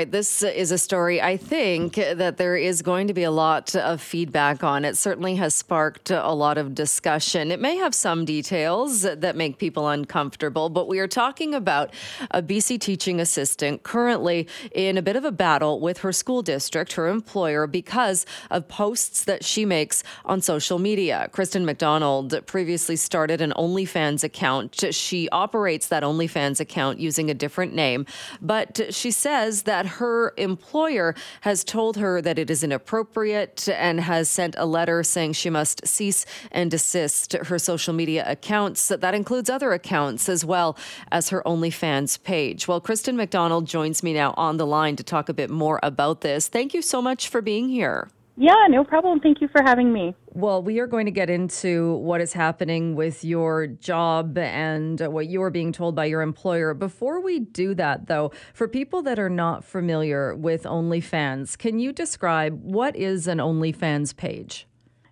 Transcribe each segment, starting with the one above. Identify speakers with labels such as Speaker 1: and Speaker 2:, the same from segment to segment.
Speaker 1: right, this is a story I think that there is going to be a lot of feedback on. It certainly has sparked a lot of discussion. It may have some details that make people uncomfortable, but we are talking about a BC teaching assistant currently in a bit of a battle with her school district, her employer, because of posts that she makes on social media. Kristin MacDonald previously started an OnlyFans account. She operates that OnlyFans account using a different name, but she says that her employer has told her that it is inappropriate and has sent a letter saying she must cease and desist her social media accounts. That includes other accounts as well as her OnlyFans page. Well, Kristin MacDonald joins me now on the line to talk a bit more about this. Thank you so much for being here.
Speaker 2: Yeah, no problem. Thank you for having me.
Speaker 1: Well, we are going to get into what is happening with your job and what you are being told by your employer. Before we do that, though, for people that are not familiar with OnlyFans, can you describe what is an OnlyFans page?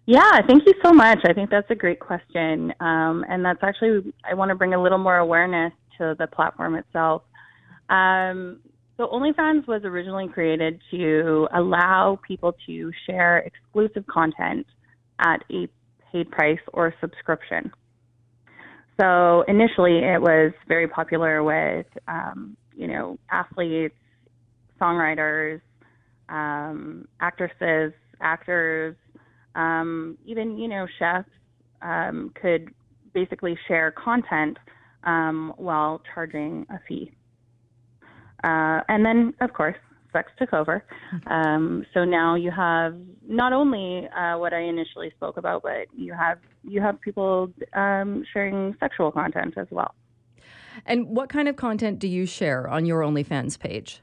Speaker 2: Yeah, thank you so much. I think that's a great question. Um, and that's actually, I want to bring a little more awareness to the platform itself. Um, so OnlyFans was originally created to allow people to share exclusive content at a paid price or subscription. So initially, it was very popular with um, you know athletes, songwriters, um, actresses, actors, um, even you know chefs um, could basically share content um, while charging a fee. Uh, and then, of course, sex took over. Um, so now you have not only uh, what I initially spoke about, but you have you have people um, sharing sexual content as well.
Speaker 1: And what kind of content do you share on your OnlyFans page?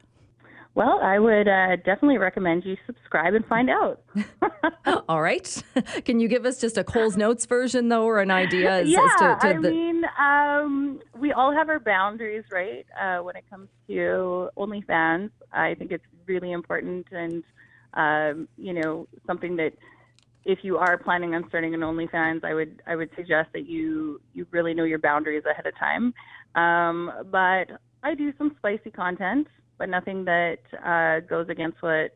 Speaker 2: Well, I would uh, definitely recommend you subscribe and find out.
Speaker 1: All right. Can you give us just a Coles Notes version, though, or an idea
Speaker 2: as, yeah, as to, to I the... mean, um, we all have our boundaries, right? Uh, when it comes to OnlyFans, I think it's really important and, um, you know, something that if you are planning on starting an OnlyFans, I would I would suggest that you you really know your boundaries ahead of time. Um, but I do some spicy content but nothing that uh, goes against what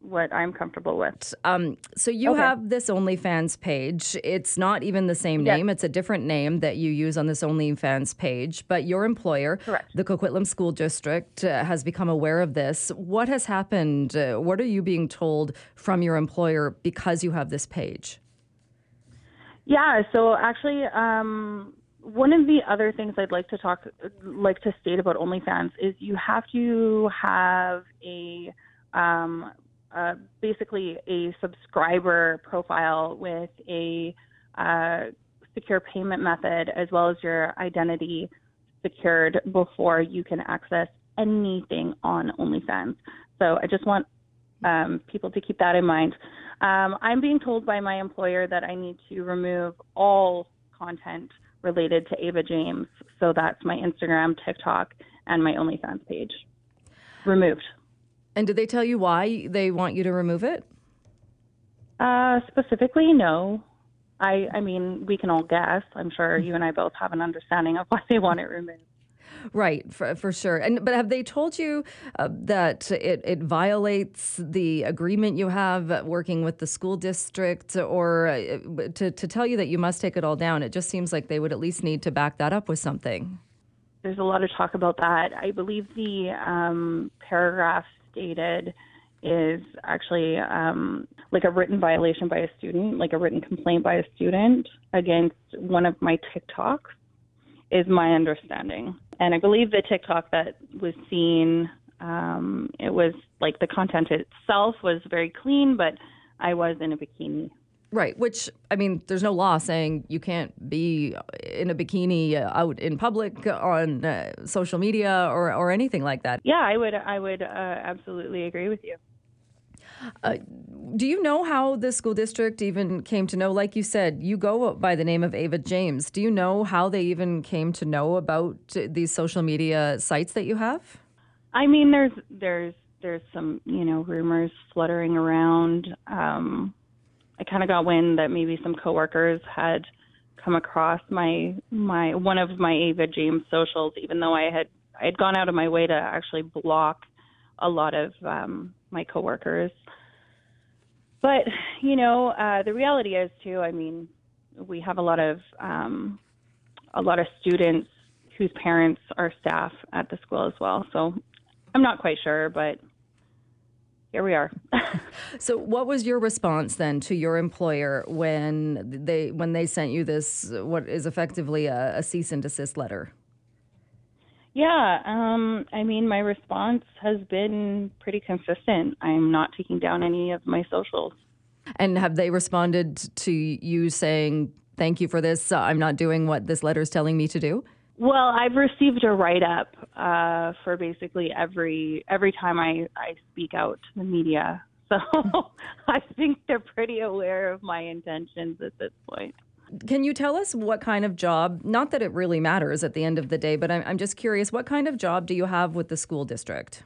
Speaker 2: what I'm comfortable with. Um,
Speaker 1: so you okay. have this OnlyFans page. It's not even the same name. It's a different name that you use on this OnlyFans page. But your employer,
Speaker 2: Correct.
Speaker 1: the Coquitlam School District, uh, has become aware of this. What has happened? Uh, what are you being told from your employer because you have this page?
Speaker 2: Yeah. So actually. Um, one of the other things I'd like to talk, like to state about OnlyFans is you have to have a, um, uh, basically a subscriber profile with a uh, secure payment method as well as your identity secured before you can access anything on OnlyFans. So I just want um, people to keep that in mind. Um, I'm being told by my employer that I need to remove all content related to Ava James. So that's my Instagram, TikTok, and my OnlyFans page. Removed.
Speaker 1: And did they tell you why they want you to remove it?
Speaker 2: Uh, specifically, no. I, I mean, we can all guess. I'm sure you and I both have an understanding of why they want it removed.
Speaker 1: Right, for, for sure. And but have they told you uh, that it, it violates the agreement you have working with the school district, or uh, to to tell you that you must take it all down? It just seems like they would at least need to back that up with something.
Speaker 2: There's a lot of talk about that. I believe the um, paragraph stated is actually um, like a written violation by a student, like a written complaint by a student against one of my TikToks is my understanding. And I believe the TikTok that was seen, um, it was like the content itself was very clean, but I was in a bikini.
Speaker 1: Right, which I mean, there's no law saying you can't be in a bikini out in public on uh, social media or, or anything like that.
Speaker 2: Yeah, I would I would uh, absolutely agree with you.
Speaker 1: Uh, do you know how the school district even came to know? Like you said, you go by the name of Ava James. Do you know how they even came to know about these social media sites that you have?
Speaker 2: I mean, there's there's there's some you know rumors fluttering around. Um, I kind of got wind that maybe some coworkers had come across my my one of my Ava James socials, even though I had I had gone out of my way to actually block a lot of um, my coworkers. But you know, uh, the reality is too. I mean, we have a lot of um, a lot of students whose parents are staff at the school as well. So I'm not quite sure, but here we are.
Speaker 1: so, what was your response then to your employer when they when they sent you this what is effectively a, a cease and desist letter?
Speaker 2: Yeah, um, I mean, my response has been pretty consistent. I'm not taking down any of my socials.
Speaker 1: And have they responded to you saying, "Thank you for this. I'm not doing what this letter is telling me to do"?
Speaker 2: Well, I've received a write up uh, for basically every every time I, I speak out to the media. So I think they're pretty aware of my intentions at this point.
Speaker 1: Can you tell us what kind of job? Not that it really matters at the end of the day, but I'm, I'm just curious. What kind of job do you have with the school district?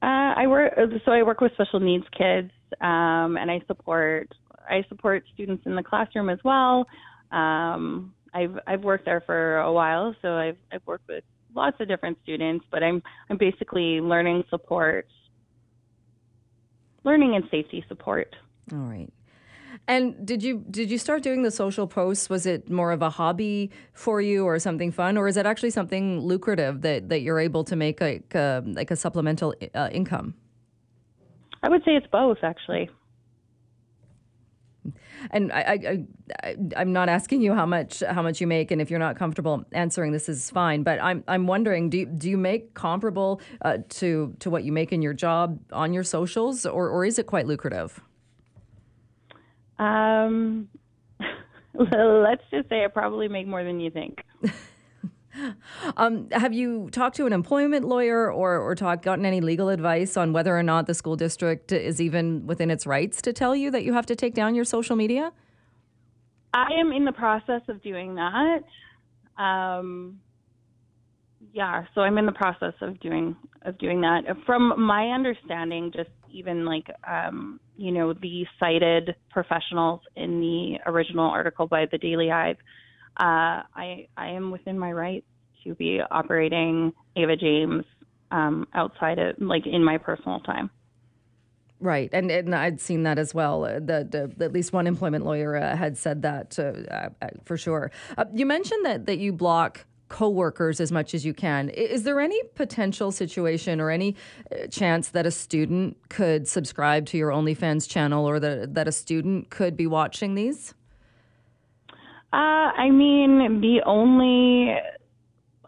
Speaker 2: Uh, I work so I work with special needs kids, um, and I support I support students in the classroom as well. Um, I've I've worked there for a while, so I've I've worked with lots of different students, but I'm I'm basically learning support, learning and safety support.
Speaker 1: All right. And did you did you start doing the social posts? Was it more of a hobby for you, or something fun, or is it actually something lucrative that, that you're able to make like a, like a supplemental uh, income?
Speaker 2: I would say it's both, actually
Speaker 1: and I, I, I, am not asking you how much how much you make, and if you're not comfortable answering, this is fine. But I'm I'm wondering, do you, do you make comparable uh, to to what you make in your job on your socials, or or is it quite lucrative?
Speaker 2: Um, let's just say I probably make more than you think.
Speaker 1: Um, have you talked to an employment lawyer or, or talk, gotten any legal advice on whether or not the school district is even within its rights to tell you that you have to take down your social media?
Speaker 2: I am in the process of doing that. Um, yeah, so I'm in the process of doing of doing that. From my understanding, just even like um, you know the cited professionals in the original article by the Daily Hive uh, I I am within my rights to be operating Ava James um, outside of like in my personal time.
Speaker 1: Right, and and I'd seen that as well. Uh, the, the at least one employment lawyer uh, had said that uh, uh for sure. Uh, you mentioned that that you block coworkers as much as you can. Is there any potential situation or any chance that a student could subscribe to your OnlyFans channel, or that that a student could be watching these?
Speaker 2: Uh, I mean, the only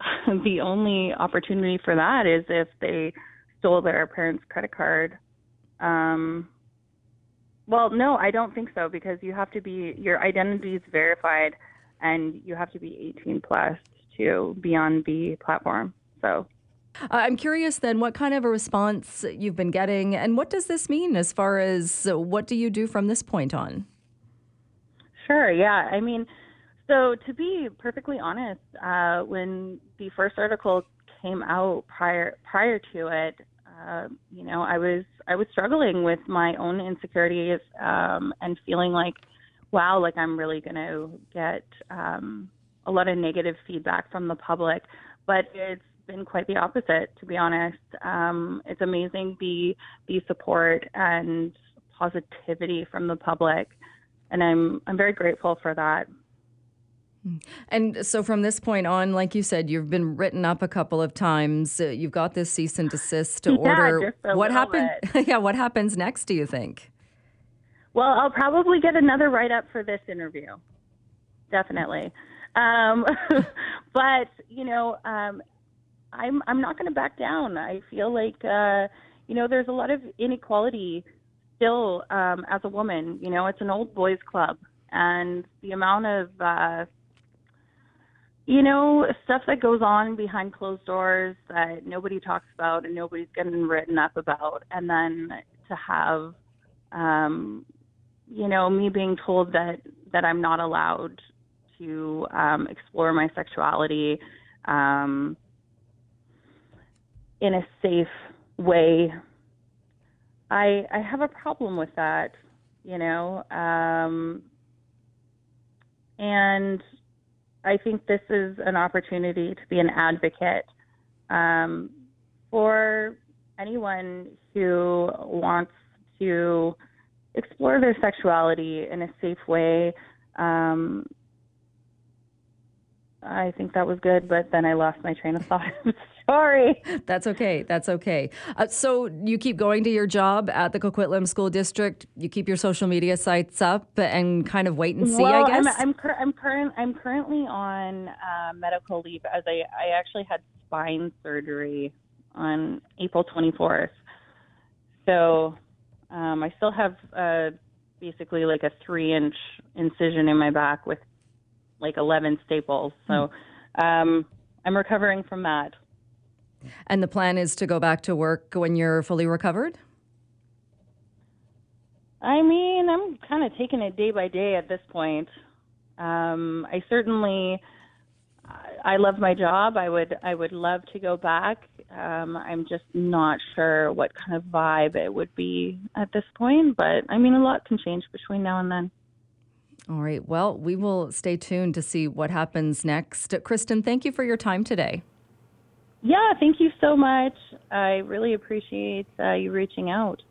Speaker 2: the only opportunity for that is if they stole their parents' credit card. Um, well, no, I don't think so because you have to be your identity is verified, and you have to be 18 plus to be on the platform. So.
Speaker 1: I'm curious then what kind of a response you've been getting, and what does this mean as far as what do you do from this point on?
Speaker 2: Sure, yeah. I mean, so, to be perfectly honest, uh, when the first article came out prior prior to it, uh, you know, I was I was struggling with my own insecurities um, and feeling like, wow, like I'm really going to get um, a lot of negative feedback from the public. But it's been quite the opposite, to be honest. Um, it's amazing the the support and positivity from the public, and I'm I'm very grateful for that.
Speaker 1: And so from this point on, like you said, you've been written up a couple of times. Uh, you've got this cease and desist
Speaker 2: yeah,
Speaker 1: order.
Speaker 2: what
Speaker 1: happens? yeah, what happens next? Do you think?
Speaker 2: Well, I'll probably get another write up for this interview. Definitely. Um, but you know, um, I'm I'm not going to back down. I feel like uh, you know there's a lot of inequality still um, as a woman. You know, it's an old boys club, and the amount of uh, you know, stuff that goes on behind closed doors that nobody talks about and nobody's getting written up about. And then to have, um, you know, me being told that, that I'm not allowed to um, explore my sexuality um, in a safe way. I I have a problem with that, you know. Um, and I think this is an opportunity to be an advocate um, for anyone who wants to explore their sexuality in a safe way. Um, I think that was good, but then I lost my train of thought. Sorry.
Speaker 1: That's okay. That's okay. Uh, so you keep going to your job at the Coquitlam School District. You keep your social media sites up and kind of wait and see.
Speaker 2: Well,
Speaker 1: I guess.
Speaker 2: I'm I'm, cur- I'm current I'm currently on uh, medical leave as I I actually had spine surgery on April 24th. So um, I still have uh, basically like a three inch incision in my back with like 11 staples. So um, I'm recovering from that.
Speaker 1: and the plan is to go back to work when you're fully recovered.
Speaker 2: I mean, I'm kind of taking it day by day at this point. Um, I certainly, I I love my job. I would, I would love to go back. Um, I'm just not sure what kind of vibe it would be at this point. But I mean, a lot can change between now and then.
Speaker 1: All right. Well, we will stay tuned to see what happens next. Kristin, thank you for your time today.
Speaker 2: Yeah, thank you so much. I really appreciate uh, you reaching out.